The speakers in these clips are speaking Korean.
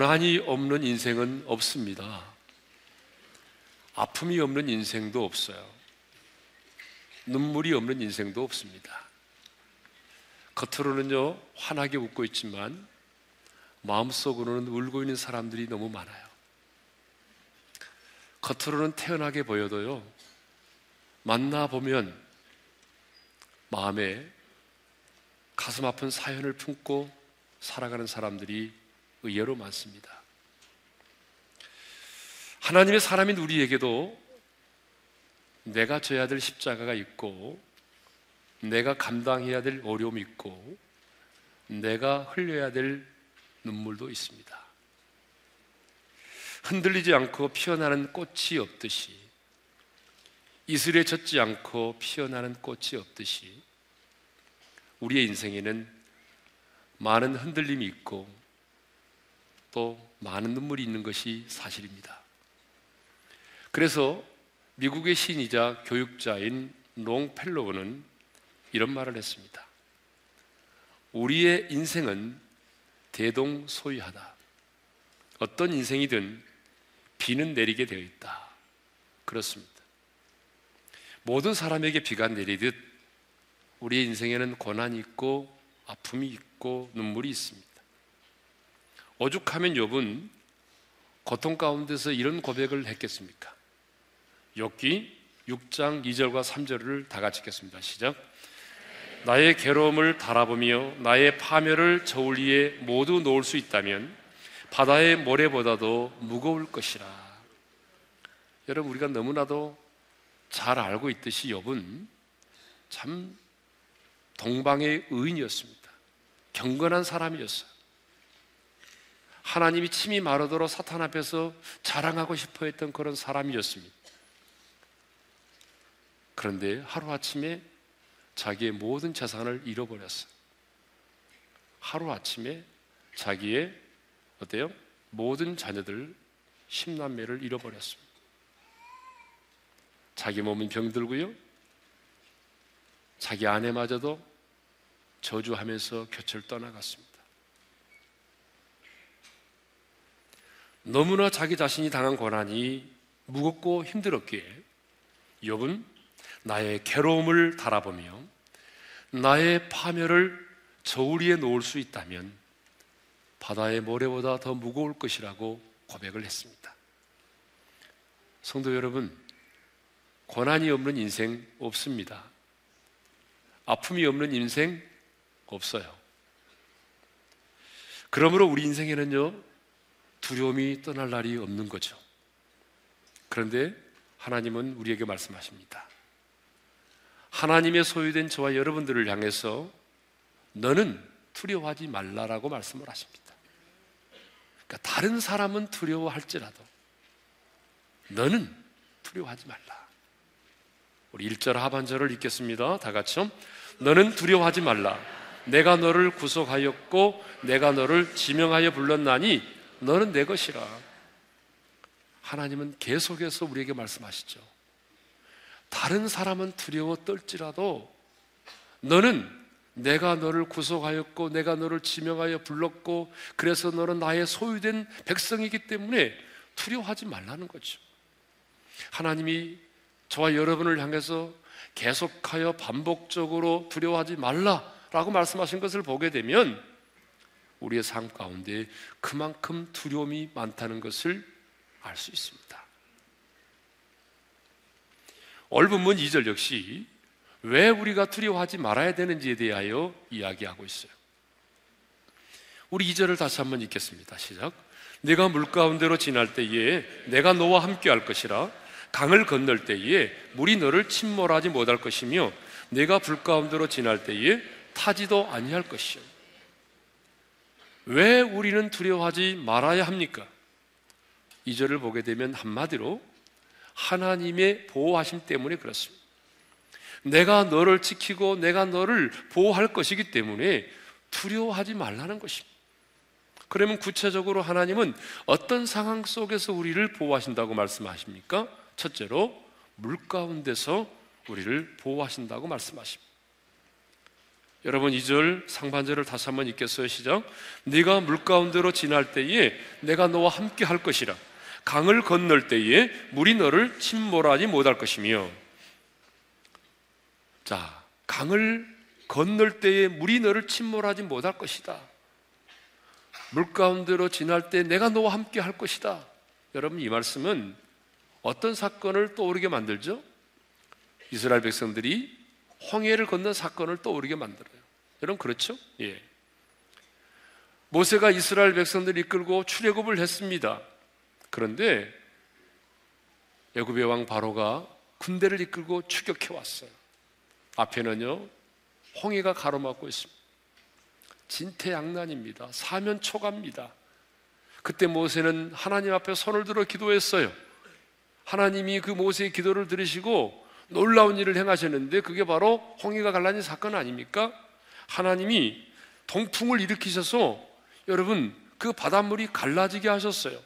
고난이 없는 인생은 없습니다. 아픔이 없는 인생도 없어요. 눈물이 없는 인생도 없습니다. 겉으로는요, 환하게 웃고 있지만 마음속으로는 울고 있는 사람들이 너무 많아요. 겉으로는 태연하게 보여도요, 만나보면 마음에 가슴 아픈 사연을 품고 살아가는 사람들이 의외로 많습니다. 하나님의 사람인 우리에게도 내가 져야 될 십자가가 있고, 내가 감당해야 될 어려움이 있고, 내가 흘려야 될 눈물도 있습니다. 흔들리지 않고 피어나는 꽃이 없듯이, 이슬에 젖지 않고 피어나는 꽃이 없듯이, 우리의 인생에는 많은 흔들림이 있고, 또 많은 눈물이 있는 것이 사실입니다. 그래서 미국의 신이자 교육자인 롱펠로우는 이런 말을 했습니다. 우리의 인생은 대동소이하다. 어떤 인생이든 비는 내리게 되어 있다. 그렇습니다. 모든 사람에게 비가 내리듯 우리의 인생에는 고난이 있고 아픔이 있고 눈물이 있습니다. 오죽하면 욥은 고통 가운데서 이런 고백을 했겠습니까? 욥기 6장 2절과 3절을 다 같이 읽겠습니다. 시작. 나의 괴로움을 달아보며 나의 파멸을 저울 위에 모두 놓을 수 있다면 바다의 모래보다도 무거울 것이라. 여러분 우리가 너무나도 잘 알고 있듯이 욥은 참 동방의 의인이었습니다. 경건한 사람이었어요. 하나님이 침이 마르도록 사탄 앞에서 자랑하고 싶어 했던 그런 사람이었습니다. 그런데 하루아침에 자기의 모든 재산을 잃어버렸어요. 하루아침에 자기의 어때요? 모든 자녀들 10남매를 잃어버렸습니다. 자기 몸은 병들고요. 자기 아내마저도 저주하면서 곁을 떠나갔습니다. 너무나 자기 자신이 당한 고난이 무겁고 힘들었기에 욥은 나의 괴로움을 달아보며 나의 파멸을 저울 위에 놓을 수 있다면 바다의 모래보다 더 무거울 것이라고 고백을 했습니다. 성도 여러분, 고난이 없는 인생 없습니다. 아픔이 없는 인생 없어요. 그러므로 우리 인생에는요, 두려움이 떠날 날이 없는 거죠. 그런데 하나님은 우리에게 말씀하십니다. 하나님의 소유된 저와 여러분들을 향해서 너는 두려워하지 말라라고 말씀을 하십니다. 그러니까 다른 사람은 두려워할지라도 너는 두려워하지 말라. 우리 1절 하반절을 읽겠습니다. 다 같이요. 너는 두려워하지 말라. 내가 너를 구속하였고 내가 너를 지명하여 불렀나니 너는 내 것이라. 하나님은 계속해서 우리에게 말씀하시죠. 다른 사람은 두려워 떨지라도 너는 내가 너를 구속하였고 내가 너를 지명하여 불렀고 그래서 너는 나의 소유된 백성이기 때문에 두려워하지 말라는 거죠. 하나님이 저와 여러분을 향해서 계속하여 반복적으로 두려워하지 말라라고 말씀하신 것을 보게 되면 우리의 삶 가운데 그만큼 두려움이 많다는 것을 알 수 있습니다. 얼분문 2절 역시 왜 우리가 두려워하지 말아야 되는지에 대하여 이야기하고 있어요. 우리 2절을 다시 한번 읽겠습니다. 시작. 내가 물 가운데로 지날 때에 내가 너와 함께 할 것이라 강을 건널 때에 물이 너를 침몰하지 못할 것이며 내가 불 가운데로 지날 때에 타지도 아니할 것이요. 왜 우리는 두려워하지 말아야 합니까? 2절을 보게 되면 한마디로 하나님의 보호하심 때문에 그렇습니다. 내가 너를 지키고 내가 너를 보호할 것이기 때문에 두려워하지 말라는 것입니다. 그러면 구체적으로 하나님은 어떤 상황 속에서 우리를 보호하신다고 말씀하십니까? 첫째로 물 가운데서 우리를 보호하신다고 말씀하십니다. 여러분 2절 상반절을 다시 한번 읽겠어요. 시작. 네가 물 가운데로 지날 때에 내가 너와 함께 할 것이라. 강을 건널 때에 물이 너를 침몰하지 못할 것이며. 자, 강을 건널 때에 물이 너를 침몰하지 못할 것이다. 물 가운데로 지날 때 내가 너와 함께 할 것이다. 여러분 이 말씀은 어떤 사건을 떠오르게 만들죠? 이스라엘 백성들이 홍해를 건넌 사건을 떠오르게 만들어요. 여러분 그렇죠? 예. 모세가 이스라엘 백성들을 이끌고 출애굽을 했습니다. 그런데 애굽의 왕 바로가 군대를 이끌고 추격해 왔어요. 앞에는요 홍해가 가로막고 있습니다. 진퇴양난입니다. 사면 초가입니다. 그때 모세는 하나님 앞에 손을 들어 기도했어요. 하나님이 그 모세의 기도를 들으시고 놀라운 일을 행하셨는데 그게 바로 홍해가 갈라진 사건 아닙니까? 하나님이 동풍을 일으키셔서 여러분 그 바닷물이 갈라지게 하셨어요.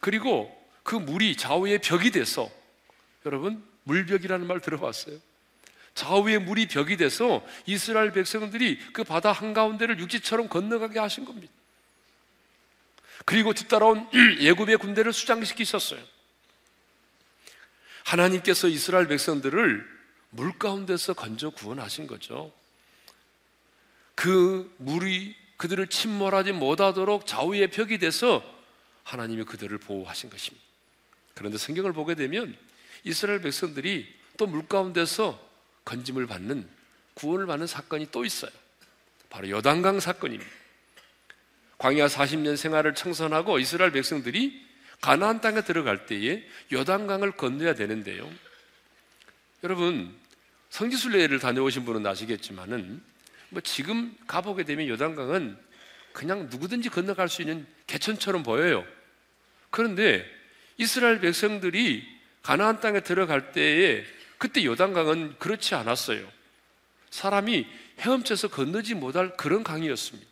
그리고 그 물이 좌우의 벽이 돼서 여러분 물벽이라는 말 들어봤어요? 좌우의 물이 벽이 돼서 이스라엘 백성들이 그 바다 한가운데를 육지처럼 건너가게 하신 겁니다. 그리고 뒤따라온 예굽의 군대를 수장시키셨어요. 하나님께서 이스라엘 백성들을 물 가운데서 건져 구원하신 거죠. 그 물이 그들을 침몰하지 못하도록 좌우의 벽이 돼서 하나님이 그들을 보호하신 것입니다. 그런데 성경을 보게 되면 이스라엘 백성들이 또 물 가운데서 건짐을 받는 구원을 받는 사건이 또 있어요. 바로 여단강 사건입니다. 광야 40년 생활을 청산하고 이스라엘 백성들이 가나안 땅에 들어갈 때에 요단강을 건너야 되는데요. 여러분 성지순례를 다녀오신 분은 아시겠지만은 뭐 지금 가보게 되면 요단강은 그냥 누구든지 건너갈 수 있는 개천처럼 보여요. 그런데 이스라엘 백성들이 가나안 땅에 들어갈 때에 그때 요단강은 그렇지 않았어요. 사람이 헤엄쳐서 건너지 못할 그런 강이었습니다.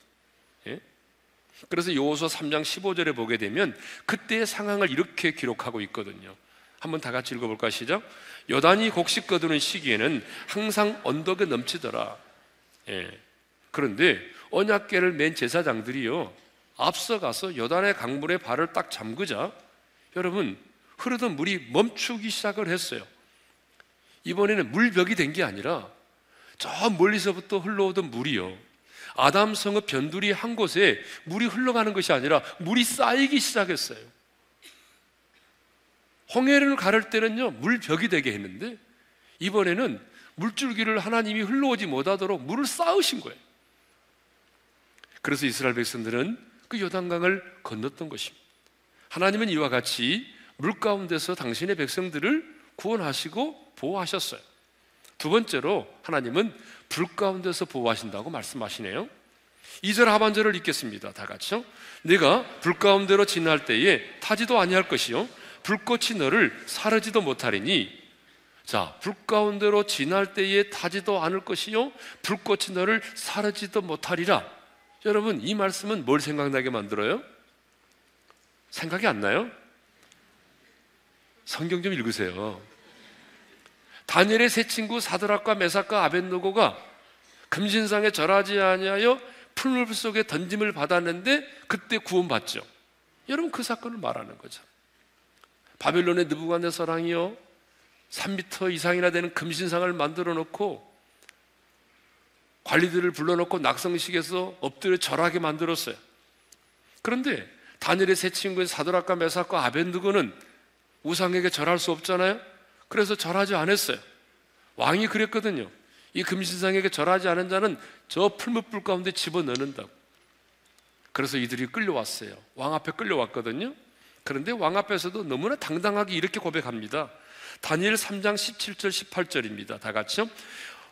예? 그래서 요호수 3장 15절에 보게 되면 그때의 상황을 이렇게 기록하고 있거든요. 한번 다 같이 읽어볼까 시작. 요단이 곡식 거두는 시기에는 항상 언덕에 넘치더라. 예. 그런데 언약계를 맨 제사장들이요 앞서가서 요단의 강물에 발을 딱 잠그자 여러분 흐르던 물이 멈추기 시작을 했어요. 이번에는 물벽이 된 게 아니라 저 멀리서부터 흘러오던 물이요. 아담 성읍 변두리 한 곳에 물이 흘러가는 것이 아니라 물이 쌓이기 시작했어요. 홍해를 가를 때는요, 물벽이 되게 했는데 이번에는 물줄기를 하나님이 흘러오지 못하도록 물을 쌓으신 거예요. 그래서 이스라엘 백성들은 그 요단강을 건넜던 것입니다. 하나님은 이와 같이 물 가운데서 당신의 백성들을 구원하시고 보호하셨어요. 두 번째로 하나님은 불 가운데서 보호하신다고 말씀하시네요. 2절 하반절을 읽겠습니다. 다 같이요. 네가 불 가운데로 지날 때에 타지도 아니할 것이요 불꽃이 너를 사르지도 못하리니 자, 불 가운데로 지날 때에 타지도 않을 것이요 불꽃이 너를 사르지도 못하리라. 여러분, 이 말씀은 뭘 생각나게 만들어요? 생각이 안 나요? 성경 좀 읽으세요. 다니엘의 세 친구 사드락과 메삭과 아벤노고가 금신상에 절하지 아니하여 풀물 속에 던짐을 받았는데 그때 구원받죠. 여러분 그 사건을 말하는 거죠. 바벨론의 느부갓네살랑이요 3미터 이상이나 되는 금신상을 만들어 놓고 관리들을 불러놓고 낙성식에서 엎드려 절하게 만들었어요. 그런데 다니엘의 세 친구인 사드락과 메삭과 아벤드고는 우상에게 절할 수 없잖아요. 그래서 절하지 않았어요. 왕이 그랬거든요. 이 금신상에게 절하지 않은 자는 저 풀무불 가운데 집어넣는다고. 그래서 이들이 끌려왔어요. 왕 앞에 끌려왔거든요. 그런데 왕 앞에서도 너무나 당당하게 이렇게 고백합니다. 다니엘 3장 17절 18절입니다. 다 같이요.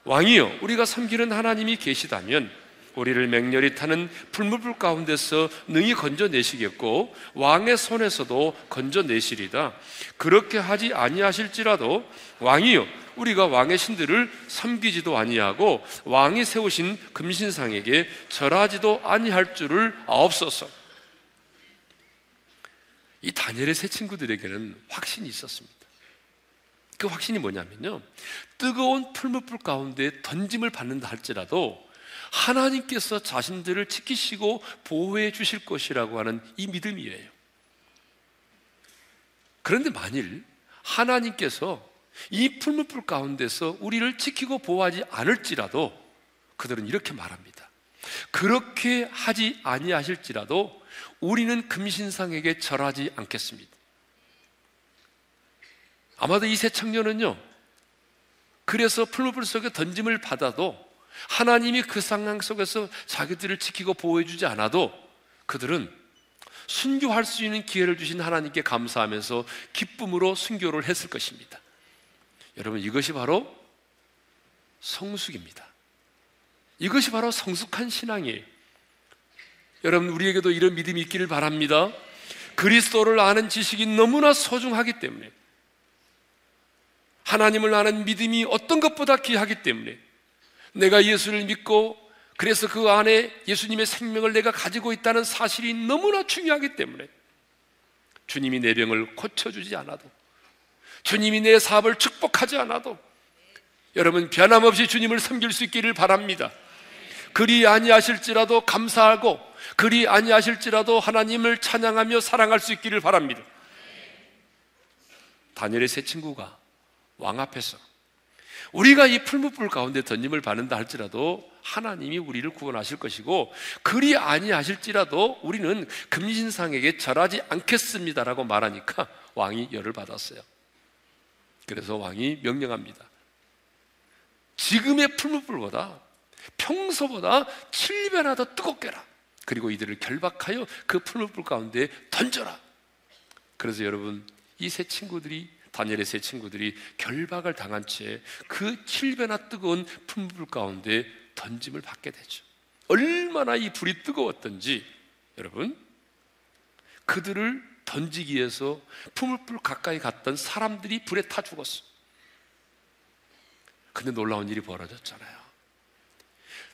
왕이여 우리가 섬기는 하나님이 계시다면 우리를 맹렬히 타는 풀무불 가운데서 능히 건져내시겠고 왕의 손에서도 건져내시리다. 그렇게 하지 아니하실지라도 왕이요 우리가 왕의 신들을 섬기지도 아니하고 왕이 세우신 금신상에게 절하지도 아니할 줄을 아옵소서. 이 다니엘의 세 친구들에게는 확신이 있었습니다. 그 확신이 뭐냐면요. 뜨거운 풀무불 가운데 던짐을 받는다 할지라도 하나님께서 자신들을 지키시고 보호해 주실 것이라고 하는 이 믿음이에요. 그런데 만일 하나님께서 이 풀무불 가운데서 우리를 지키고 보호하지 않을지라도 그들은 이렇게 말합니다. 그렇게 하지 아니하실지라도 우리는 금신상에게 절하지 않겠습니다. 아마도 이 세 청년은요, 그래서 풀무불 속에 던짐을 받아도 하나님이 그 상황 속에서 자기들을 지키고 보호해주지 않아도 그들은 순교할 수 있는 기회를 주신 하나님께 감사하면서 기쁨으로 순교를 했을 것입니다. 여러분, 이것이 바로 성숙입니다. 이것이 바로 성숙한 신앙이에요. 여러분, 우리에게도 이런 믿음이 있기를 바랍니다. 그리스도를 아는 지식이 너무나 소중하기 때문에 하나님을 아는 믿음이 어떤 것보다 귀하기 때문에 내가 예수를 믿고 그래서 그 안에 예수님의 생명을 내가 가지고 있다는 사실이 너무나 중요하기 때문에 주님이 내 병을 고쳐주지 않아도 주님이 내 사업을 축복하지 않아도 여러분 변함없이 주님을 섬길 수 있기를 바랍니다. 그리 아니하실지라도 감사하고 그리 아니하실지라도 하나님을 찬양하며 사랑할 수 있기를 바랍니다. 다니엘의 세 친구가 왕 앞에서 우리가 이 풀무불 가운데 던짐을 받는다 할지라도 하나님이 우리를 구원하실 것이고 그리 아니하실지라도 우리는 금신상에게 절하지 않겠습니다라고 말하니까 왕이 열을 받았어요. 그래서 왕이 명령합니다. 지금의 풀무불보다 평소보다 7배나 더 뜨겁게 라 그리고 이들을 결박하여 그 풀무불 가운데 던져라. 그래서 여러분 이 세 친구들이 다니엘의 세 친구들이 결박을 당한 채 그 7배나 뜨거운 풀무불 가운데 던짐을 받게 되죠. 얼마나 이 불이 뜨거웠던지 여러분 그들을 던지기 위해서 풀무불 가까이 갔던 사람들이 불에 타 죽었어. 근데 놀라운 일이 벌어졌잖아요.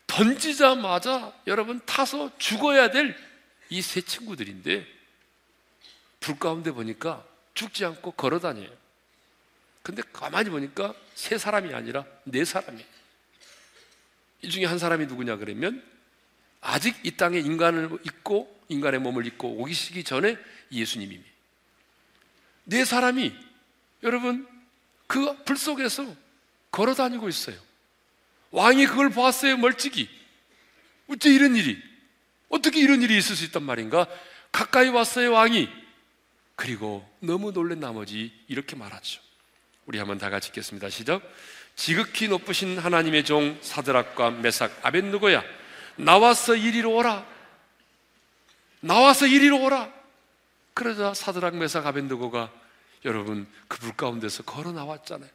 던지자마자 여러분 타서 죽어야 될 이 세 친구들인데 불 가운데 보니까 죽지 않고 걸어 다녀요. 근데 가만히 보니까 세 사람이 아니라 네 사람이에요. 이 중에 한 사람이 누구냐 그러면 아직 이 땅에 인간을 입고 인간의 몸을 입고 오기시기 전에 예수님입니다. 네 사람이 여러분 그 불 속에서 걸어 다니고 있어요. 왕이 그걸 보았어요, 멀찍이. 어째 이런 일이? 어떻게 이런 일이 있을 수 있단 말인가? 가까이 왔어요, 왕이. 그리고 너무 놀란 나머지 이렇게 말하죠. 우리 한번 다 같이 읽겠습니다. 시작. 지극히 높으신 하나님의 종 사드락과 메삭 아벤누고야 나와서 이리로 오라. 나와서 이리로 오라. 그러자 사드락 메삭 아벤누고가 여러분 그 불 가운데서 걸어 나왔잖아요.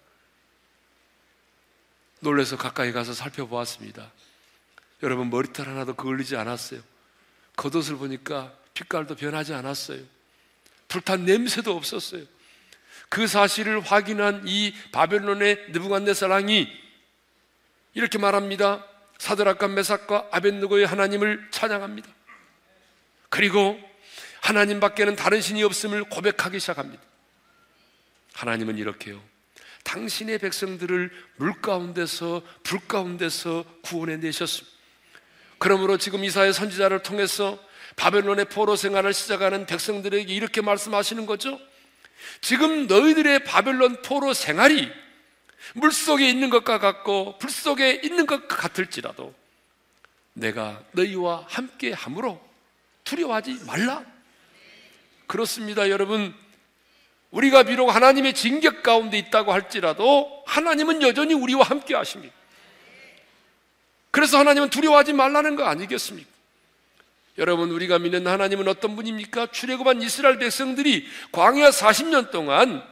놀래서 가까이 가서 살펴보았습니다. 여러분 머리털 하나도 그을리지 않았어요. 겉옷을 보니까 빛깔도 변하지 않았어요. 불탄 냄새도 없었어요. 그 사실을 확인한 이 바벨론의 느부갓네살 왕이 이렇게 말합니다. 사드락과 메삭과 아벤누고의 하나님을 찬양합니다. 그리고 하나님 밖에는 다른 신이 없음을 고백하기 시작합니다. 하나님은 이렇게요. 당신의 백성들을 물 가운데서 불 가운데서 구원해 내셨습니다. 그러므로 지금 이사의 선지자를 통해서 바벨론의 포로 생활을 시작하는 백성들에게 이렇게 말씀하시는 거죠. 지금 너희들의 바벨론 포로 생활이 물 속에 있는 것과 같고 불 속에 있는 것 같을지라도 내가 너희와 함께 함으로 두려워하지 말라. 그렇습니다, 여러분. 우리가 비록 하나님의 징격 가운데 있다고 할지라도 하나님은 여전히 우리와 함께 하십니다. 그래서 하나님은 두려워하지 말라는 거 아니겠습니까? 여러분 우리가 믿는 하나님은 어떤 분입니까? 출애굽한 이스라엘 백성들이 광야 40년 동안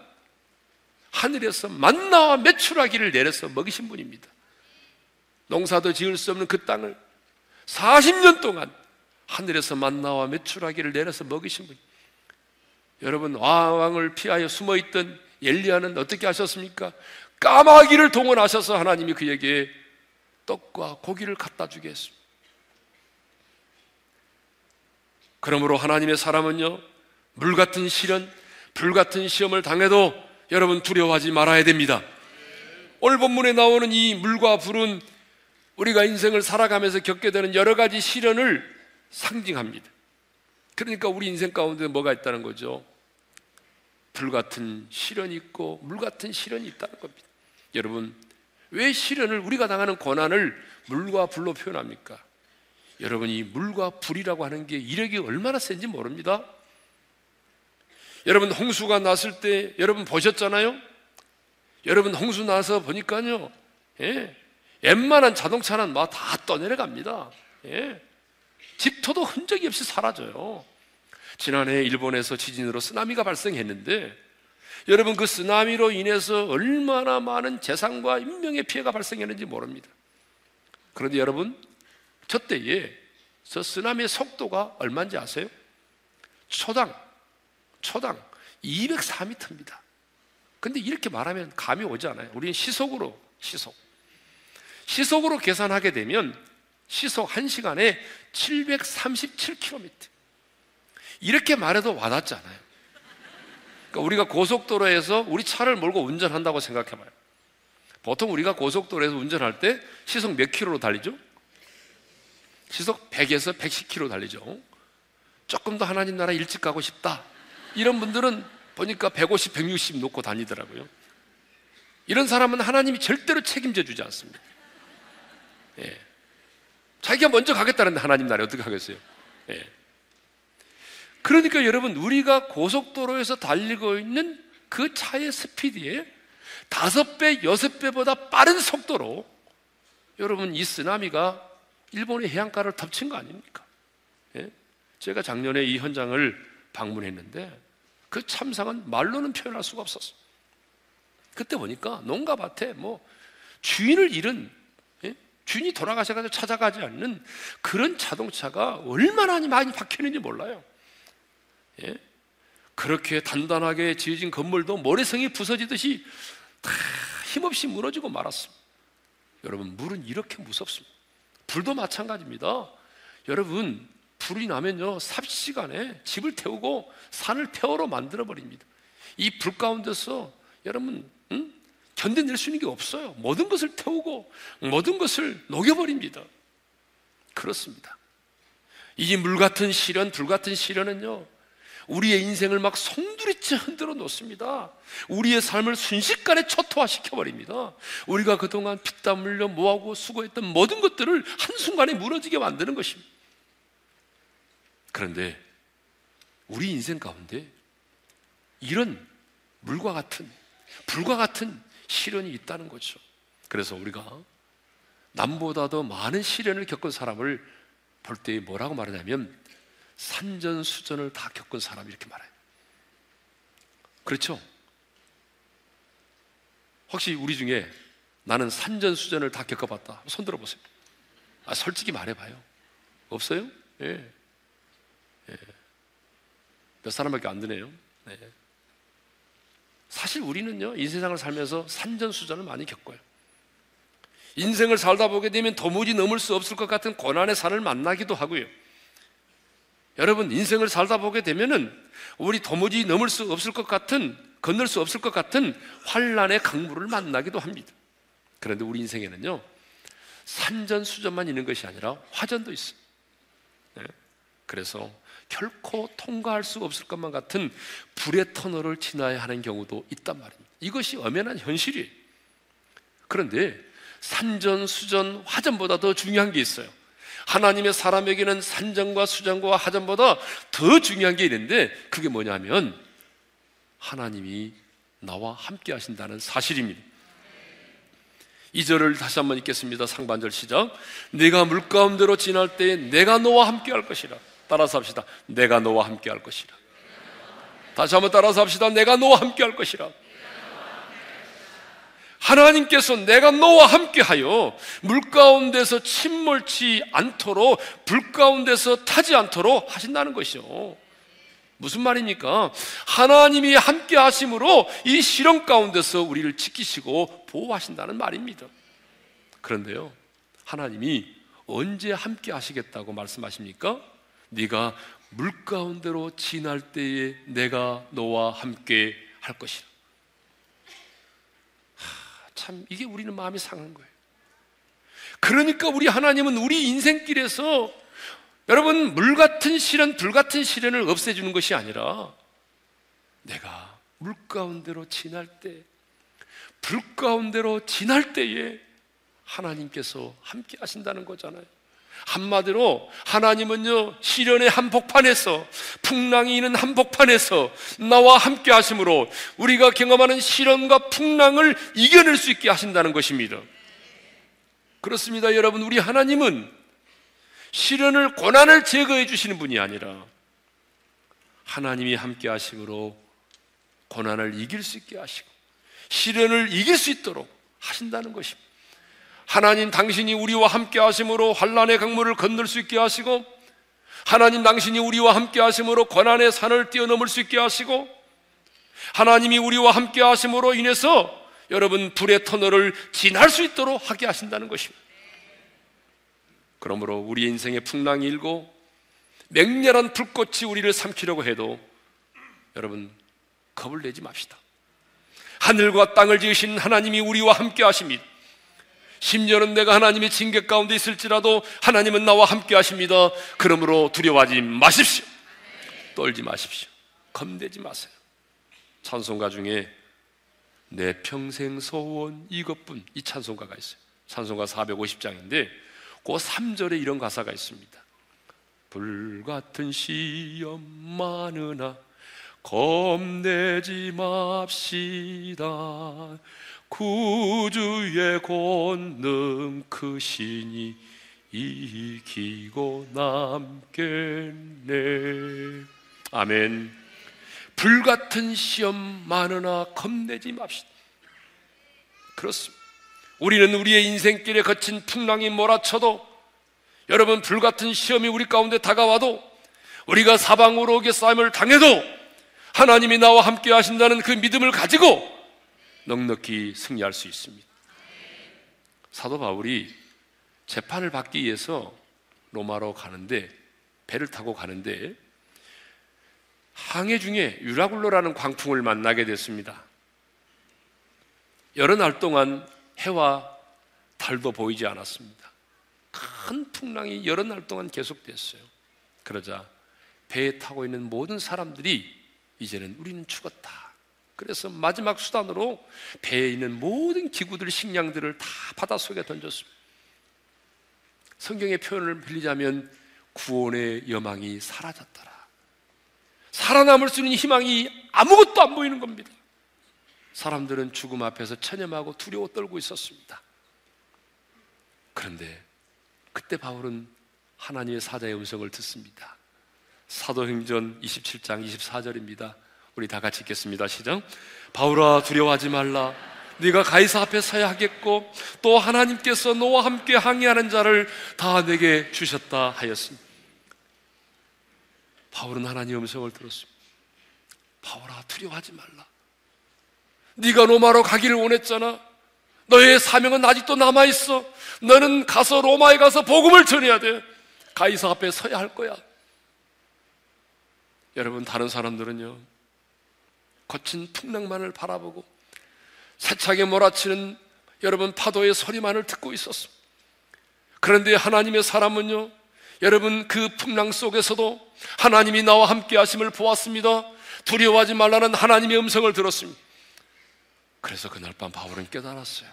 하늘에서 만나와 매출하기를 내려서 먹이신 분입니다. 농사도 지을 수 없는 그 땅을 40년 동안 하늘에서 만나와 매출하기를 내려서 먹이신 분. 여러분 왕을 피하여 숨어 있던 엘리야는 어떻게 하셨습니까? 까마귀를 동원하셔서 하나님이 그에게 떡과 고기를 갖다 주게 했습니다. 그러므로 하나님의 사람은요, 물 같은 시련, 불 같은 시험을 당해도 여러분 두려워하지 말아야 됩니다. 오늘 본문에 나오는 이 물과 불은 우리가 인생을 살아가면서 겪게 되는 여러 가지 시련을 상징합니다. 그러니까 우리 인생 가운데 뭐가 있다는 거죠? 불 같은 시련이 있고 물 같은 시련이 있다는 겁니다. 여러분, 왜 시련을 우리가 당하는 고난을 물과 불로 표현합니까? 여러분 이 물과 불이라고 하는 게 이력이 얼마나 센지 모릅니다. 여러분 홍수가 났을 때 여러분 보셨잖아요? 여러분 홍수 나서 보니까요. 예. 웬만한 자동차는 막 다 떠내려갑니다. 예. 집터도 흔적이 없이 사라져요. 지난해 일본에서 지진으로 쓰나미가 발생했는데 여러분 그 쓰나미로 인해서 얼마나 많은 재산과 인명의 피해가 발생했는지 모릅니다. 그런데 여러분 저 때에 저 쓰나미의 속도가 얼마인지 아세요? 초당 초당 204m입니다. 근데 이렇게 말하면 감이 오지 않아요. 우리는 시속으로 시속 시속으로 계산하게 되면 시속 1시간에 737km. 이렇게 말해도 와닿잖아요. 그러니까 우리가 고속도로에서 우리 차를 몰고 운전한다고 생각해봐요. 보통 우리가 고속도로에서 운전할 때 시속 몇 킬로로 달리죠? 시속 100에서 110km 달리죠. 조금 더 하나님 나라 일찍 가고 싶다. 이런 분들은 보니까 150, 160 놓고 다니더라고요. 이런 사람은 하나님이 절대로 책임져 주지 않습니다. 예. 자기가 먼저 가겠다는데 하나님 나라에 어떻게 하겠어요? 예. 그러니까 여러분, 우리가 고속도로에서 달리고 있는 그 차의 스피드에 다섯 배, 여섯 배보다 빠른 속도로 여러분 이 쓰나미가 일본의 해안가를 덮친 거 아닙니까? 예? 제가 작년에 이 현장을 방문했는데 그 참상은 말로는 표현할 수가 없었어. 그때 보니까 농가 밭에 뭐 주인을 잃은 예? 주인이 돌아가셔가지고 찾아가지 않는 그런 자동차가 얼마나 많이 박혀있는지 몰라요. 예? 그렇게 단단하게 지어진 건물도 모래성이 부서지듯이 다 힘없이 무너지고 말았습니다. 여러분, 물은 이렇게 무섭습니다. 불도 마찬가지입니다. 여러분, 불이 나면요, 삽시간에 집을 태우고 산을 폐허로 만들어버립니다. 이 불 가운데서 여러분, 응? 견뎌낼 수 있는 게 없어요. 모든 것을 태우고 모든 것을 녹여버립니다. 그렇습니다. 이 물 같은 시련, 불 같은 시련은요, 우리의 인생을 막 송두리째 흔들어 놓습니다. 우리의 삶을 순식간에 초토화시켜 버립니다. 우리가 그동안 피땀 흘려 모하고 수고했던 모든 것들을 한순간에 무너지게 만드는 것입니다. 그런데 우리 인생 가운데 이런 물과 같은 불과 같은 시련이 있다는 거죠. 그래서 우리가 남보다 더 많은 시련을 겪은 사람을 볼 때 뭐라고 말하냐면 산전수전을 다 겪은 사람 이렇게 말해요. 그렇죠? 혹시 우리 중에 나는 산전수전을 다 겪어봤다. 손 들어보세요. 아, 솔직히 말해봐요. 없어요? 예. 예. 몇 사람밖에 안 드네요. 네. 사실 우리는요, 이 세상을 살면서 산전수전을 많이 겪어요. 인생을 살다 보게 되면 도무지 넘을 수 없을 것 같은 고난의 산을 만나기도 하고요. 여러분 인생을 살다 보게 되면은 우리 도무지 넘을 수 없을 것 같은 건널 수 없을 것 같은 환란의 강물을 만나기도 합니다. 그런데 우리 인생에는요 산전수전만 있는 것이 아니라 화전도 있어요. 네? 그래서 결코 통과할 수 없을 것만 같은 불의 터널을 지나야 하는 경우도 있단 말입니다. 이것이 엄연한 현실이에요. 그런데 산전수전, 화전보다 더 중요한 게 있어요. 하나님의 사람에게는 산전과 수전과 하전보다 더 중요한 게 있는데 그게 뭐냐면 하나님이 나와 함께 하신다는 사실입니다. 이절을 다시 한번 읽겠습니다. 상반절 시작. 내가 물 가운데로 지날 때 내가 너와 함께 할 것이라. 따라서 합시다. 내가 너와 함께 할 것이라. 다시 한번 따라서 합시다. 내가 너와 함께 할 것이라. 하나님께서 내가 너와 함께하여 물 가운데서 침몰치 않도록 불 가운데서 타지 않도록 하신다는 것이요. 무슨 말입니까? 하나님이 함께 하심으로 이 시련 가운데서 우리를 지키시고 보호하신다는 말입니다. 그런데요. 하나님이 언제 함께 하시겠다고 말씀하십니까? 네가 물 가운데로 지날 때에 내가 너와 함께 할 것이라. 참 이게 우리는 마음이 상한 거예요. 그러니까 우리 하나님은 우리 인생길에서 여러분 물 같은 시련, 불 같은 시련을 없애주는 것이 아니라 내가 물 가운데로 지날 때, 불 가운데로 지날 때에 하나님께서 함께 하신다는 거잖아요. 한마디로 하나님은요 시련의 한복판에서 풍랑이 있는 한복판에서 나와 함께 하심으로 우리가 경험하는 시련과 풍랑을 이겨낼 수 있게 하신다는 것입니다. 그렇습니다, 여러분. 우리 하나님은 시련을 고난을 제거해 주시는 분이 아니라 하나님이 함께 하심으로 고난을 이길 수 있게 하시고 시련을 이길 수 있도록 하신다는 것입니다. 하나님 당신이 우리와 함께 하심으로 환란의 강물을 건널 수 있게 하시고 하나님 당신이 우리와 함께 하심으로 고난의 산을 뛰어넘을 수 있게 하시고 하나님이 우리와 함께 하심으로 인해서 여러분 불의 터널을 지날 수 있도록 하게 하신다는 것입니다. 그러므로 우리 인생의 풍랑이 일고 맹렬한 불꽃이 우리를 삼키려고 해도 여러분 겁을 내지 맙시다. 하늘과 땅을 지으신 하나님이 우리와 함께 하십니다. 심지어는 내가 하나님의 징계 가운데 있을지라도 하나님은 나와 함께 하십니다. 그러므로 두려워하지 마십시오. 떨지 마십시오. 겁내지 마세요. 찬송가 중에 내 평생 소원 이것뿐 이 찬송가가 있어요. 찬송가 450장인데 그 3절에 이런 가사가 있습니다. 불같은 시험 많으나 겁내지 맙시다. 구주의 권능 크시니 이기고 남겠네. 아멘. 불같은 시험 많으나 겁내지 맙시다. 그렇습니다. 우리는 우리의 인생길에 거친 풍랑이 몰아쳐도 여러분 불같은 시험이 우리 가운데 다가와도 우리가 사방으로 오게 싸움을 당해도 하나님이 나와 함께 하신다는 그 믿음을 가지고 넉넉히 승리할 수 있습니다. 사도 바울이 재판을 받기 위해서 로마로 가는데 배를 타고 가는데 항해 중에 유라굴로라는 광풍을 만나게 됐습니다. 여러 날 동안 해와 달도 보이지 않았습니다. 큰 풍랑이 여러 날 동안 계속됐어요. 그러자 배에 타고 있는 모든 사람들이 이제는 우리는 죽었다. 그래서 마지막 수단으로 배에 있는 모든 기구들, 식량들을 다 바닷속에 던졌습니다. 성경의 표현을 빌리자면 구원의 여망이 사라졌더라. 살아남을 수 있는 희망이 아무것도 안 보이는 겁니다. 사람들은 죽음 앞에서 체념하고 두려워 떨고 있었습니다. 그런데 그때 바울은 하나님의 사자의 음성을 듣습니다. 사도행전 27장 24절입니다. 우리 다 같이 읽겠습니다. 시작. 바울아 두려워하지 말라. 네가 가이사 앞에 서야 하겠고 또 하나님께서 너와 함께 항의하는 자를 다 내게 주셨다 하였습니다. 바울은 하나님의 음성을 들었습니다. 바울아 두려워하지 말라. 네가 로마로 가기를 원했잖아. 너의 사명은 아직도 남아 있어. 너는 가서 로마에 가서 복음을 전해야 돼. 가이사 앞에 서야 할 거야. 여러분 다른 사람들은요. 거친 풍랑만을 바라보고 세차게 몰아치는 여러분 파도의 소리만을 듣고 있었습니다. 그런데 하나님의 사람은요. 여러분 그 풍랑 속에서도 하나님이 나와 함께 하심을 보았습니다. 두려워하지 말라는 하나님의 음성을 들었습니다. 그래서 그날 밤 바울은 깨달았어요.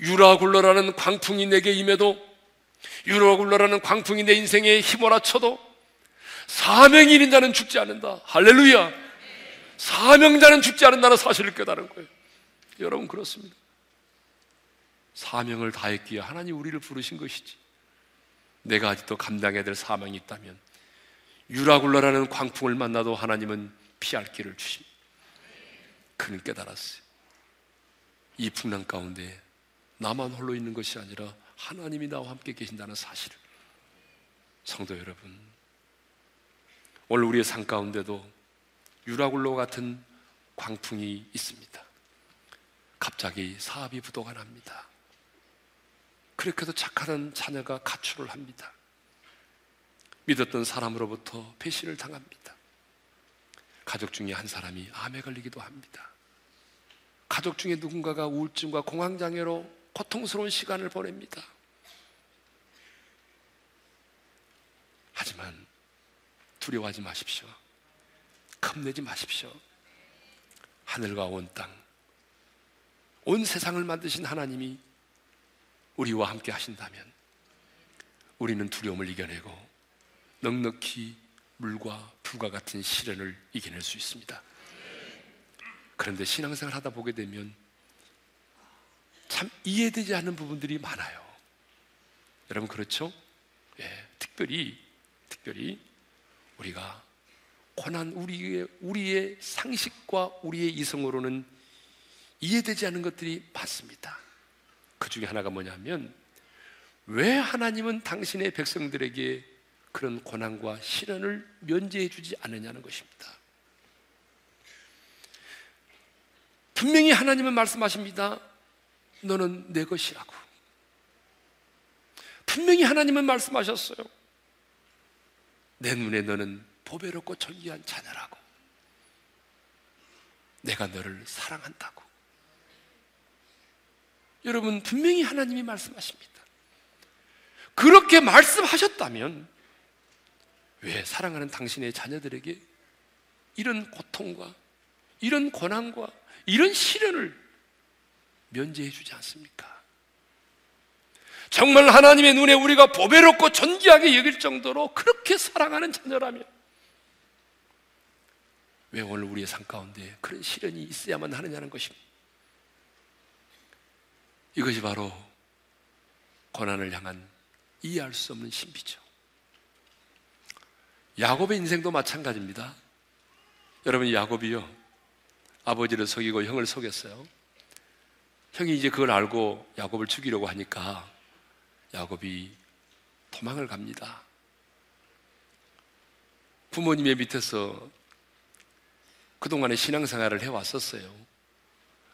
유라굴러라는 광풍이 내게 임해도 유라굴러라는 광풍이 내 인생에 휘몰아쳐도 사명이 있는 자는 죽지 않는다. 할렐루야. 사명자는 죽지 않는다는 사실을 깨달은 거예요. 여러분 그렇습니다. 사명을 다했기에 하나님 우리를 부르신 것이지. 내가 아직도 감당해야 될 사명이 있다면 유라굴라라는 광풍을 만나도 하나님은 피할 길을 주십니다. 그는 깨달았어요. 이 풍랑 가운데 나만 홀로 있는 것이 아니라 하나님이 나와 함께 계신다는 사실을 성도 여러분 오늘 우리의 삶 가운데도 유라굴로 같은 광풍이 있습니다. 갑자기 사업이 부도가 납니다. 그렇게도 착하는 자녀가 가출을 합니다. 믿었던 사람으로부터 배신을 당합니다. 가족 중에 한 사람이 암에 걸리기도 합니다. 가족 중에 누군가가 우울증과 공황장애로 고통스러운 시간을 보냅니다. 하지만 두려워하지 마십시오. 겁내지 마십시오. 하늘과 온 땅, 온 세상을 만드신 하나님이 우리와 함께 하신다면 우리는 두려움을 이겨내고 넉넉히 물과 불과 같은 시련을 이겨낼 수 있습니다. 그런데 신앙생활 하다 보게 되면 참 이해되지 않는 부분들이 많아요. 여러분 그렇죠? 예, 특별히 특별히 우리가 고난 우리의 우리의 상식과 우리의 이성으로는 이해되지 않는 것들이 많습니다. 그 중에 하나가 뭐냐면 왜 하나님은 당신의 백성들에게 그런 고난과 시련을 면제해 주지 않느냐는 것입니다. 분명히 하나님은 말씀하십니다. 너는 내 것이라고. 분명히 하나님은 말씀하셨어요. 내 눈에 너는 보배롭고 존귀한 자녀라고. 내가 너를 사랑한다고. 여러분, 분명히 하나님이 말씀하십니다. 그렇게 말씀하셨다면, 왜 사랑하는 당신의 자녀들에게 이런 고통과 이런 고난과 이런 시련을 면제해 주지 않습니까? 정말 하나님의 눈에 우리가 보배롭고 존귀하게 여길 정도로 그렇게 사랑하는 자녀라면 왜 오늘 우리의 삶 가운데 그런 시련이 있어야만 하느냐는 것입니다. 이것이 바로 고난을 향한 이해할 수 없는 신비죠. 야곱의 인생도 마찬가지입니다. 여러분, 야곱이요. 아버지를 속이고 형을 속였어요. 형이 이제 그걸 알고 야곱을 죽이려고 하니까 야곱이 도망을 갑니다. 부모님의 밑에서 그동안에 신앙생활을 해왔었어요.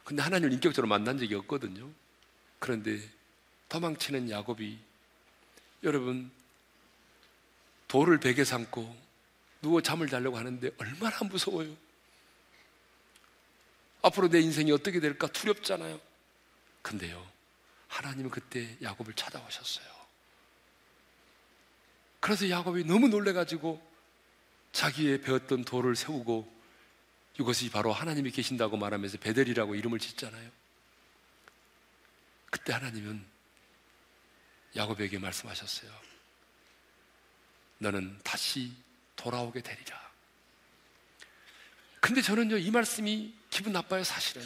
근데 하나님을 인격적으로 만난 적이 없거든요. 그런데 도망치는 야곱이 여러분 돌을 베개 삼고 누워 잠을 자려고 하는데 얼마나 무서워요. 앞으로 내 인생이 어떻게 될까 두렵잖아요. 근데요, 하나님은 그때 야곱을 찾아오셨어요. 그래서 야곱이 너무 놀래가지고 자기의 배웠던 돌을 세우고 이것이 바로 하나님이 계신다고 말하면서 베델이라고 이름을 짓잖아요. 그때 하나님은 야곱에게 말씀하셨어요. 너는 다시 돌아오게 되리라. 근데 저는요, 이 말씀이 기분 나빠요, 사실은.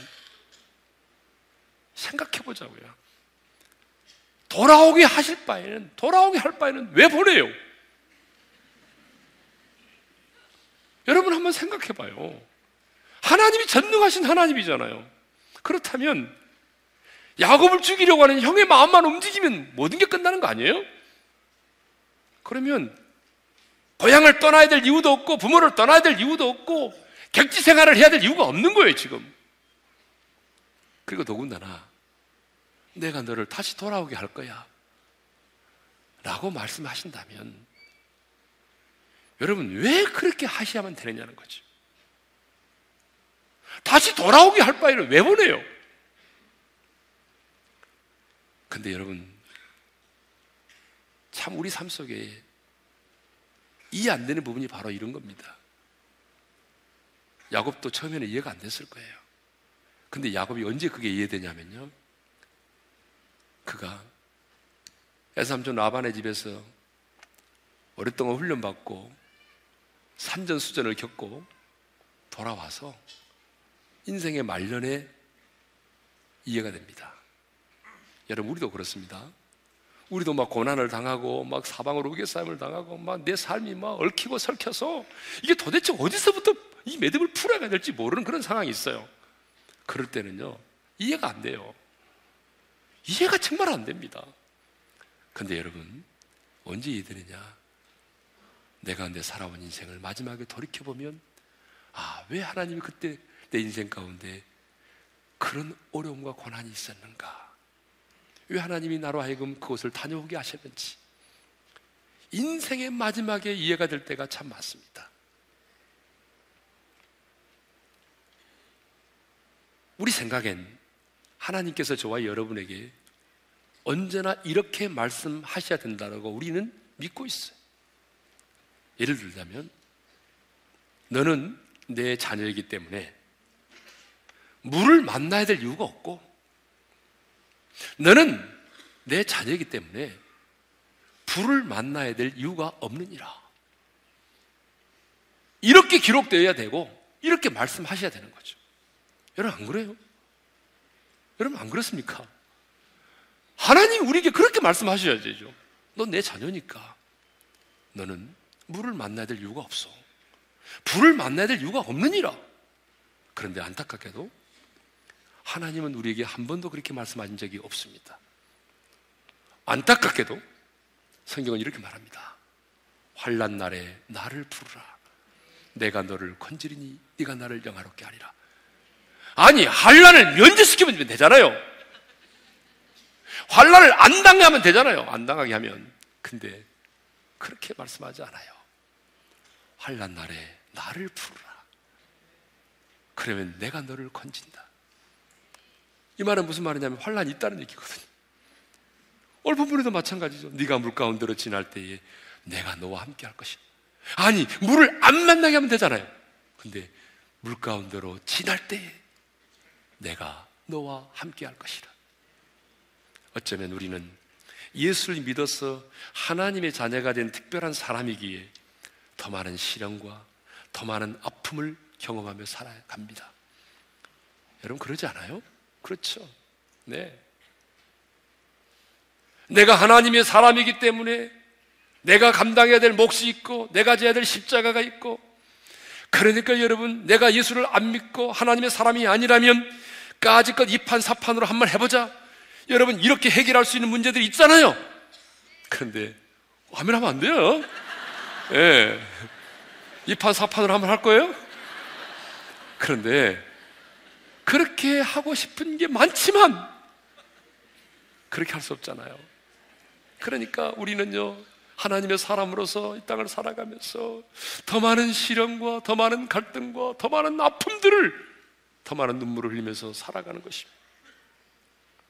생각해 보자고요. 돌아오게 하실 바에는, 돌아오게 할 바에는 왜 보내요? 여러분 한번 생각해 봐요. 하나님이 전능하신 하나님이잖아요. 그렇다면 야곱을 죽이려고 하는 형의 마음만 움직이면 모든 게 끝나는 거 아니에요? 그러면 고향을 떠나야 될 이유도 없고 부모를 떠나야 될 이유도 없고 객지 생활을 해야 될 이유가 없는 거예요, 지금. 그리고 더군다나 내가 너를 다시 돌아오게 할 거야. 라고 말씀하신다면 여러분 왜 그렇게 하셔야만 되느냐는 거죠. 다시 돌아오게 할 바에는 왜 보내요? 근데 여러분 참 우리 삶 속에 이해 안 되는 부분이 바로 이런 겁니다. 야곱도 처음에는 이해가 안 됐을 거예요. 근데 야곱이 언제 그게 이해되냐면요. 그가 애삼촌 라반의 집에서 오랫동안 훈련받고 산전수전을 겪고 돌아와서 인생의 말년에 이해가 됩니다. 여러분, 우리도 그렇습니다. 우리도 막 고난을 당하고 막 사방으로 우겨싸임을 당하고 막 내 삶이 막 얽히고 설켜서 이게 도대체 어디서부터 이 매듭을 풀어야 될지 모르는 그런 상황이 있어요. 그럴 때는요, 이해가 안 돼요. 이해가 정말 안 됩니다. 근데 여러분, 언제 이해되느냐? 내가 내 살아온 인생을 마지막에 돌이켜보면, 아, 왜 하나님이 그때 내 인생 가운데 그런 어려움과 고난이 있었는가? 왜 하나님이 나로 하여금 그곳을 다녀오게 하셨는지 인생의 마지막에 이해가 될 때가 참 많습니다. 우리 생각엔 하나님께서 저와 여러분에게 언제나 이렇게 말씀하셔야 된다고 우리는 믿고 있어요. 예를 들자면, 너는 내 자녀이기 때문에 물을 만나야 될 이유가 없고, 너는 내 자녀이기 때문에 불을 만나야 될 이유가 없느니라. 이렇게 기록되어야 되고, 이렇게 말씀하셔야 되는 거죠. 여러분, 안 그래요? 여러분, 안 그렇습니까? 하나님 우리에게 그렇게 말씀하셔야 되죠. 너내 자녀니까. 너는 물을 만나야 될 이유가 없어. 불을 만나야 될 이유가 없느니라. 그런데 안타깝게도 하나님은 우리에게 한 번도 그렇게 말씀하신 적이 없습니다. 안타깝게도 성경은 이렇게 말합니다. 환란 날에 나를 부르라. 내가 너를 건지리니 네가 나를 영화롭게 하리라. 아니 환란을 면제시키면 되잖아요. 환란을 안 당하게 하면 되잖아요. 안 당하게 하면. 근데 그렇게 말씀하지 않아요. 환란 날에 나를 부르라. 그러면 내가 너를 건진다. 이 말은 무슨 말이냐면 환란이 있다는 얘기거든요. 본문에도 마찬가지죠. 네가 물 가운데로 지날 때에 내가 너와 함께 할 것이다. 아니, 물을 안 만나게 하면 되잖아요. 근데 물 가운데로 지날 때에 내가 너와 함께 할 것이라. 어쩌면 우리는 예수를 믿어서 하나님의 자녀가 된 특별한 사람이기에 더 많은 시련과 더 많은 아픔을 경험하며 살아갑니다. 여러분 그러지 않아요? 그렇죠. 네. 내가 하나님의 사람이기 때문에 내가 감당해야 될 몫이 있고 내가 져야 될 십자가가 있고 그러니까 여러분 내가 예수를 안 믿고 하나님의 사람이 아니라면 까짓것 이판사판으로 한번 해보자 여러분 이렇게 해결할 수 있는 문제들이 있잖아요 그런데 하면 하면 안 돼요 예. 네. 이판사판으로 한번 할 거예요? 그런데 그렇게 하고 싶은 게 많지만 그렇게 할 수 없잖아요 그러니까 우리는요 하나님의 사람으로서 이 땅을 살아가면서 더 많은 시련과 더 많은 갈등과 더 많은 아픔들을 더 많은 눈물을 흘리면서 살아가는 것입니다.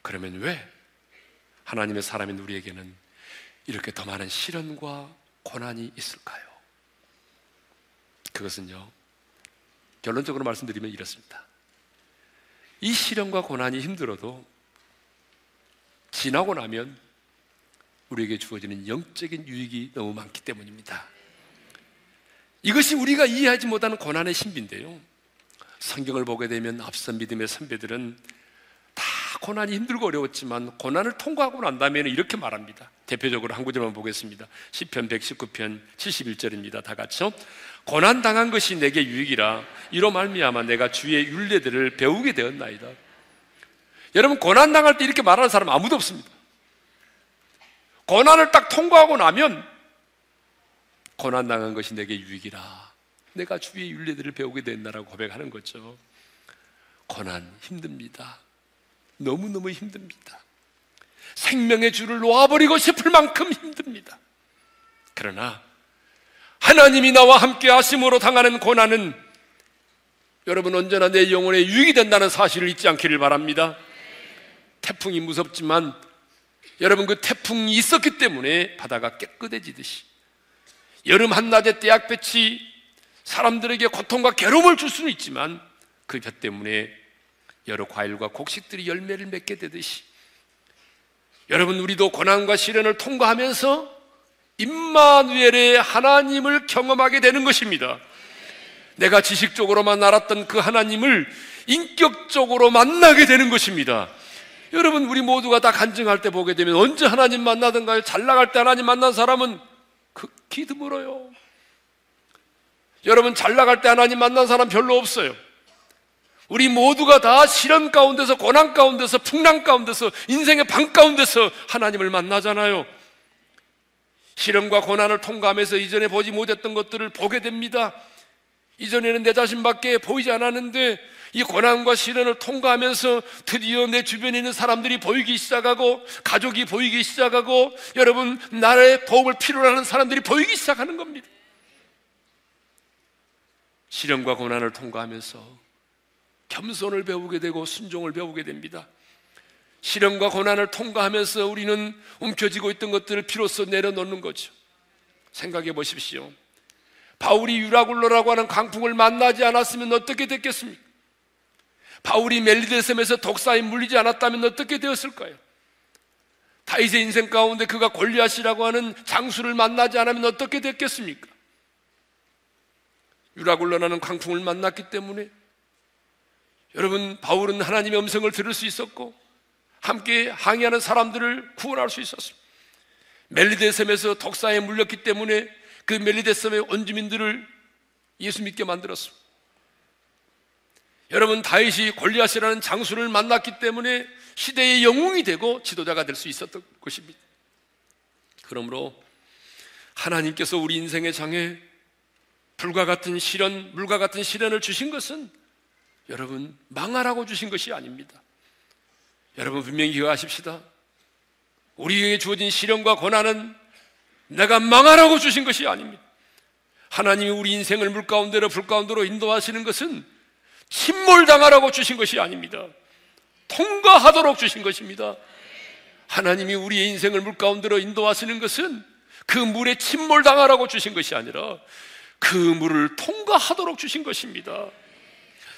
그러면 왜 하나님의 사람인 우리에게는 이렇게 더 많은 시련과 고난이 있을까요? 그것은요, 결론적으로 말씀드리면 이렇습니다. 이 시련과 고난이 힘들어도 지나고 나면 우리에게 주어지는 영적인 유익이 너무 많기 때문입니다. 이것이 우리가 이해하지 못하는 고난의 신비인데요. 성경을 보게 되면 앞선 믿음의 선배들은 다 고난이 힘들고 어려웠지만 고난을 통과하고 난 다음에는 이렇게 말합니다. 대표적으로 한 구절만 보겠습니다. 10편 119편 71절입니다. 다 같이요. 고난 당한 것이 내게 유익이라 이로 말미암아 내가 주의 윤례들을 배우게 되었나이다. 여러분 고난 당할 때 이렇게 말하는 사람 아무도 없습니다. 고난을 딱 통과하고 나면 고난 당한 것이 내게 유익이라. 내가 주의 윤례들을 배우게 된다라고 고백하는 거죠. 고난 힘듭니다. 너무너무 힘듭니다. 생명의 줄을 놓아버리고 싶을 만큼 힘듭니다. 그러나 하나님이 나와 함께 하심으로 당하는 고난은 여러분 언제나 내 영혼에 유익이 된다는 사실을 잊지 않기를 바랍니다. 태풍이 무섭지만 여러분 그 태풍이 있었기 때문에 바다가 깨끗해지듯이 여름 한낮에 떼약볕이 사람들에게 고통과 괴로움을 줄 수는 있지만 그 볕 때문에 여러 과일과 곡식들이 열매를 맺게 되듯이 여러분 우리도 고난과 시련을 통과하면서 임마누엘의 하나님을 경험하게 되는 것입니다. 내가 지식적으로만 알았던 그 하나님을 인격적으로 만나게 되는 것입니다. 여러분 우리 모두가 다 간증할 때 보게 되면 언제 하나님 만나든가요? 잘 나갈 때 하나님 만난 사람은 극히 그 드물어요. 여러분 잘 나갈 때 하나님 만난 사람 별로 없어요. 우리 모두가 다 시련 가운데서 고난 가운데서 풍랑 가운데서 인생의 방 가운데서 하나님을 만나잖아요. 시련과 고난을 통과하면서 이전에 보지 못했던 것들을 보게 됩니다. 이전에는 내 자신밖에 보이지 않았는데 이 고난과 시련을 통과하면서 드디어 내 주변에 있는 사람들이 보이기 시작하고 가족이 보이기 시작하고 여러분 나의 도움을 필요로 하는 사람들이 보이기 시작하는 겁니다. 시련과 고난을 통과하면서 겸손을 배우게 되고 순종을 배우게 됩니다. 시련과 고난을 통과하면서 우리는 움켜쥐고 있던 것들을 비로소 내려놓는 거죠. 생각해 보십시오. 바울이 유라굴로라고 하는 강풍을 만나지 않았으면 어떻게 됐겠습니까? 바울이 멜리데 섬에서 독사에 물리지 않았다면 어떻게 되었을까요? 다윗의 인생 가운데 그가 골리앗이라고 하는 장수를 만나지 않으면 어떻게 됐겠습니까? 유라굴로라는 강풍을 만났기 때문에 여러분 바울은 하나님의 음성을 들을 수 있었고 함께 항의하는 사람들을 구원할 수 있었습니다. 멜리데섬에서 독사에 물렸기 때문에 그 멜리데섬의 원주민들을 예수 믿게 만들었습니다. 여러분 다윗이 골리앗이라는 장수를 만났기 때문에 시대의 영웅이 되고 지도자가 될 수 있었던 것입니다. 그러므로 하나님께서 우리 인생의 장에 불과 같은 시련, 물과 같은 시련을 주신 것은 여러분 망하라고 주신 것이 아닙니다. 여러분 분명히 기억하십시다. 우리에게 주어진 시련과 고난은 내가 망하라고 주신 것이 아닙니다. 하나님이 우리 인생을 물 가운데로 불 가운데로 인도하시는 것은 침몰당하라고 주신 것이 아닙니다. 통과하도록 주신 것입니다. 하나님이 우리의 인생을 물 가운데로 인도하시는 것은 그 물에 침몰당하라고 주신 것이 아니라 그 물을 통과하도록 주신 것입니다.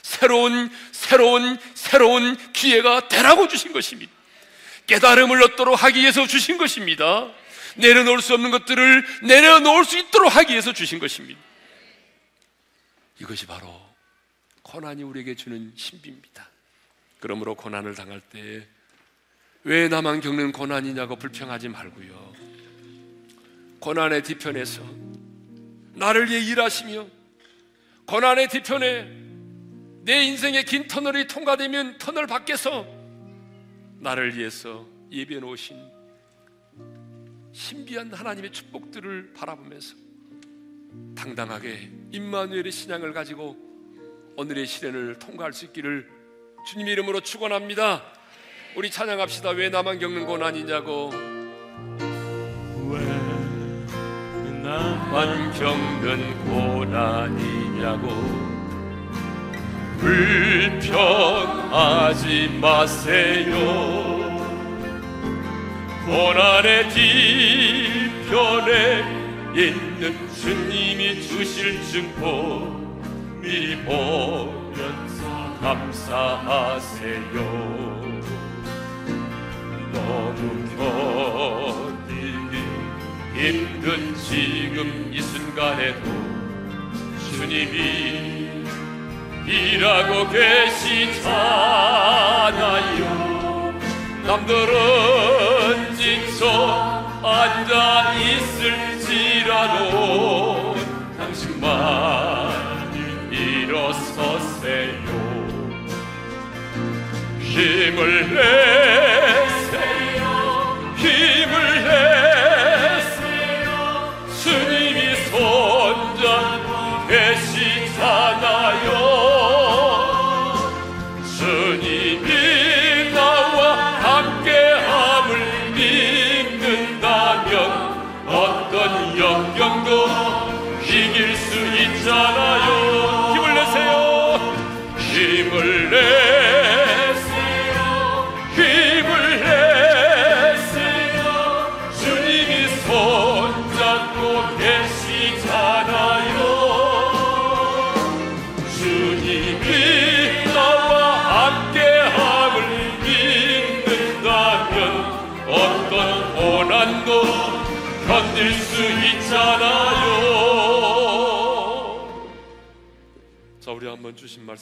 새로운, 새로운, 새로운 기회가 되라고 주신 것입니다. 깨달음을 얻도록 하기 위해서 주신 것입니다. 내려놓을 수 없는 것들을 내려놓을 수 있도록 하기 위해서 주신 것입니다. 이것이 바로 고난이 우리에게 주는 신비입니다. 그러므로 고난을 당할 때 왜 나만 겪는 고난이냐고 불평하지 말고요. 고난의 뒤편에서 나를 위해 일하시며 고난의 뒤편에 내 인생의 긴 터널이 통과되면 터널 밖에서 나를 위해서 예비해 놓으신 신비한 하나님의 축복들을 바라보면서 당당하게 임마누엘의 신앙을 가지고 오늘의 시련을 통과할 수 있기를 주님의 이름으로 축원합니다. 우리 찬양합시다. 왜 나만 겪는 고난이냐고. 왜 나만 겪는 고난이냐고. 불평하지 마세요. 고난의 뒤편에 있는 주님이 주실 증거 미리 보면서 감사하세요. 너무 견디기 힘든 지금 이 순간에도 주님이 일하고 계시잖아요. 남들은 지쳐 앉아 있을지라도 당신만 일어서세요. 힘을 내세요. 힘을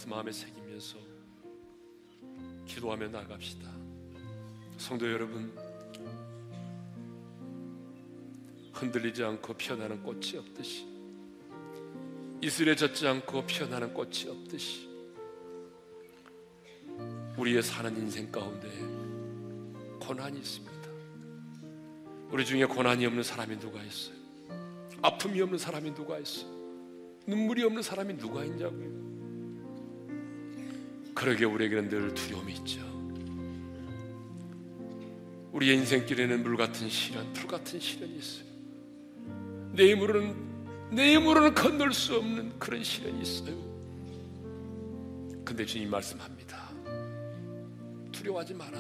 말씀 마음에 새기면서 기도하며 나갑시다. 성도 여러분, 흔들리지 않고 피어나는 꽃이 없듯이 이슬에 젖지 않고 피어나는 꽃이 없듯이 우리의 사는 인생 가운데 고난이 있습니다. 우리 중에 고난이 없는 사람이 누가 있어요? 아픔이 없는 사람이 누가 있어요? 눈물이 없는 사람이 누가 있냐고요? 그러게 우리에게는 늘 두려움이 있죠. 우리의 인생길에는 물 같은 시련, 풀 같은 시련이 있어요. 내 힘으로는 내 힘으로는 건널 수 없는 그런 시련이 있어요. 근데 주님 말씀합니다. 두려워하지 마라.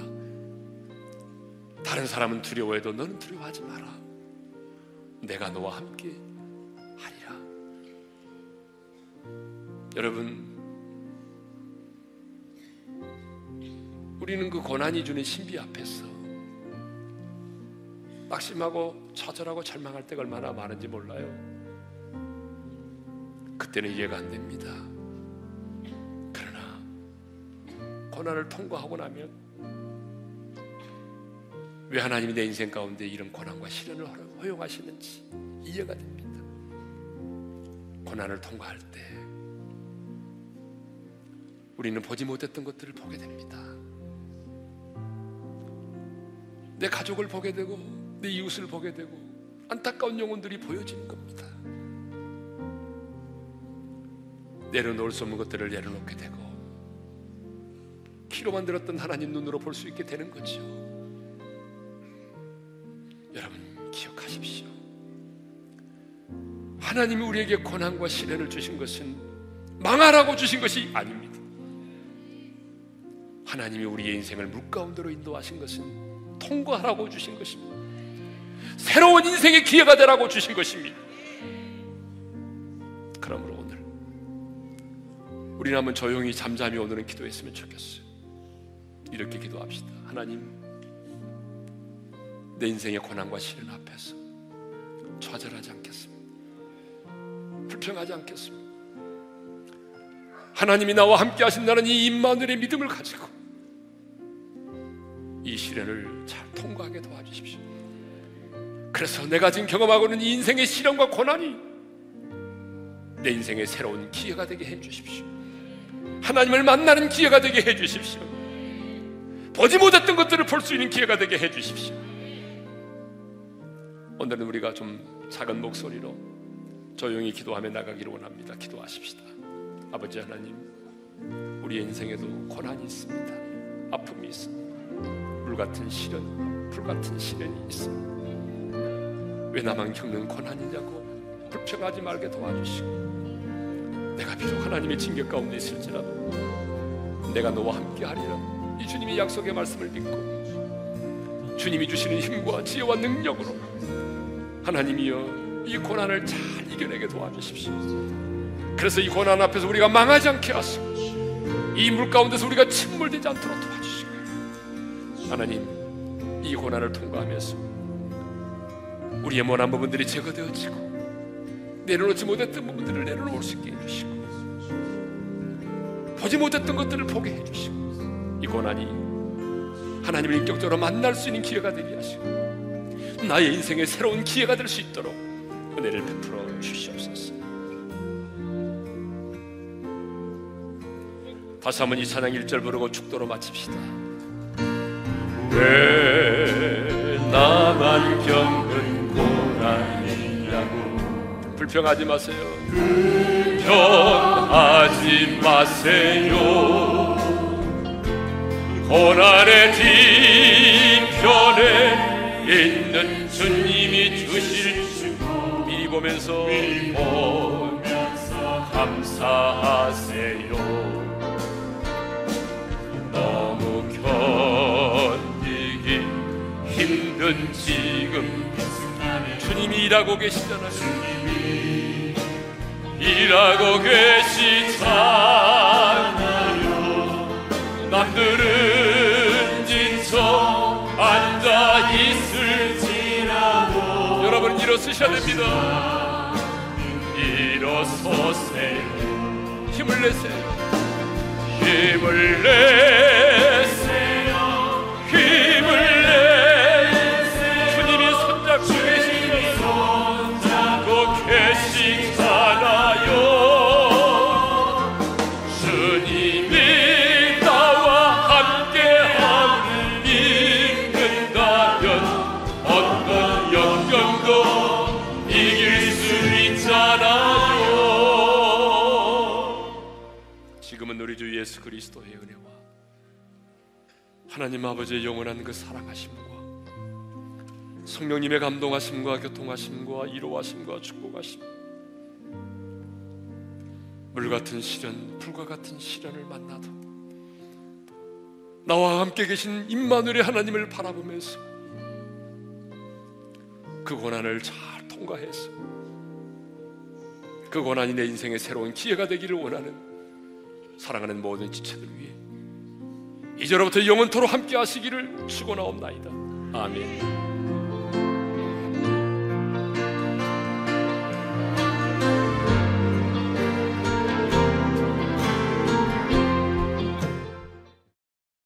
다른 사람은 두려워해도 너는 두려워하지 마라. 내가 너와 함께 하리라. 여러분, 우리는 그 고난이 주는 신비 앞에서 낙심하고 좌절하고 절망할 때가 얼마나 많은지 몰라요. 그때는 이해가 안 됩니다. 그러나 고난을 통과하고 나면 왜 하나님이 내 인생 가운데 이런 고난과 시련을 허용하시는지 이해가 됩니다. 고난을 통과할 때 우리는 보지 못했던 것들을 보게 됩니다. 내 가족을 보게 되고 내 이웃을 보게 되고 안타까운 영혼들이 보여지는 겁니다. 내려놓을 수 없는 것들을 내려놓게 되고 키로 만들었던 하나님 눈으로 볼 수 있게 되는 거죠. 여러분 기억하십시오. 하나님이 우리에게 고난과 시련을 주신 것은 망하라고 주신 것이 아닙니다. 하나님이 우리의 인생을 물 가운데로 인도하신 것은 통과하라고 주신 것입니다. 새로운 인생의 기회가 되라고 주신 것입니다. 그러므로 오늘 우리는 한번 조용히 잠잠히 오늘은 기도했으면 좋겠어요. 이렇게 기도합시다. 하나님, 내 인생의 고난과 시련 앞에서 좌절하지 않겠습니다. 불평하지 않겠습니다. 하나님이 나와 함께 하신다는 이 임마누엘의 믿음을 가지고 이 시련을 잘 통과하게 도와주십시오. 그래서 내가 지금 경험하고 이 인생의 시련과 고난이 내 인생의 새로운 기회가 되게 해 주십시오. 하나님을 만나는 기회가 되게 해 주십시오. 보지 못했던 것들을 볼 수 있는 기회가 되게 해 주십시오. 오늘은 우리가 좀 작은 목소리로 조용히 기도하며 나가기를 원합니다. 기도하십시다. 아버지 하나님, 우리의 인생에도 고난이 있습니다. 아픔이 있습니다. 물 같은 시련, 불 같은 시련이 있습니다. 왜 나만 겪는 고난이냐고 불평하지 말게 도와주시고 내가 비록 하나님의 징계 가운데 있을지라도 내가 너와 함께 하리라. 이 주님의 약속의 말씀을 믿고 주님이 주시는 힘과 지혜와 능력으로 하나님이여 이 고난을 잘 이겨내게 도와주십시오. 그래서 이 고난 앞에서 우리가 망하지 않게 하시고 이 물 가운데서 우리가 침몰되지 않도록 도와주시고 하나님 이 고난을 통과하면서 우리의 모난 부분들이 제거되어지고 내려놓지 못했던 부분들을 내려놓을 수 있게 해주시고 보지 못했던 것들을 보게 해주시고 이 고난이 하나님을 인격적으로 만날 수 있는 기회가 되게 하시고 나의 인생의 새로운 기회가 될 수 있도록 은혜를 베풀어 주시옵소서. 다시 한번 이 찬양 1절 부르고 축도로 마칩시다. 왜 나만 겪는 고난이냐고. 불평하지 마세요. 불평하지 마세요. 고난의 뒤편에 있는 주님이 주실 주 미리 보면서 미리 보면서 감사하세요. 너무 견디기 힘든 지금 주님이 일하고 계시잖아요. 주님이 일하고 계시잖아요. 남들은 지쳐 앉아 있을지라도 여러분 일어서셔야 됩니다. 일어서세요. 힘을 내세요. 힘을 내 그리스도의 은혜와 하나님 아버지의 영원한 그 사랑하심과 성령님의 감동하심과 교통하심과 이로하심과 축복하심 물 같은 시련, 불과 같은 시련을 만나도 나와 함께 계신 임마누엘의 하나님을 바라보면서 그 고난을 잘 통과해서 그 고난이 내 인생의 새로운 기회가 되기를 원하는 사랑하는 모든 지체들 위해 이제로부터 영원토로 함께 하시기를 축원하옵나이다. 아멘.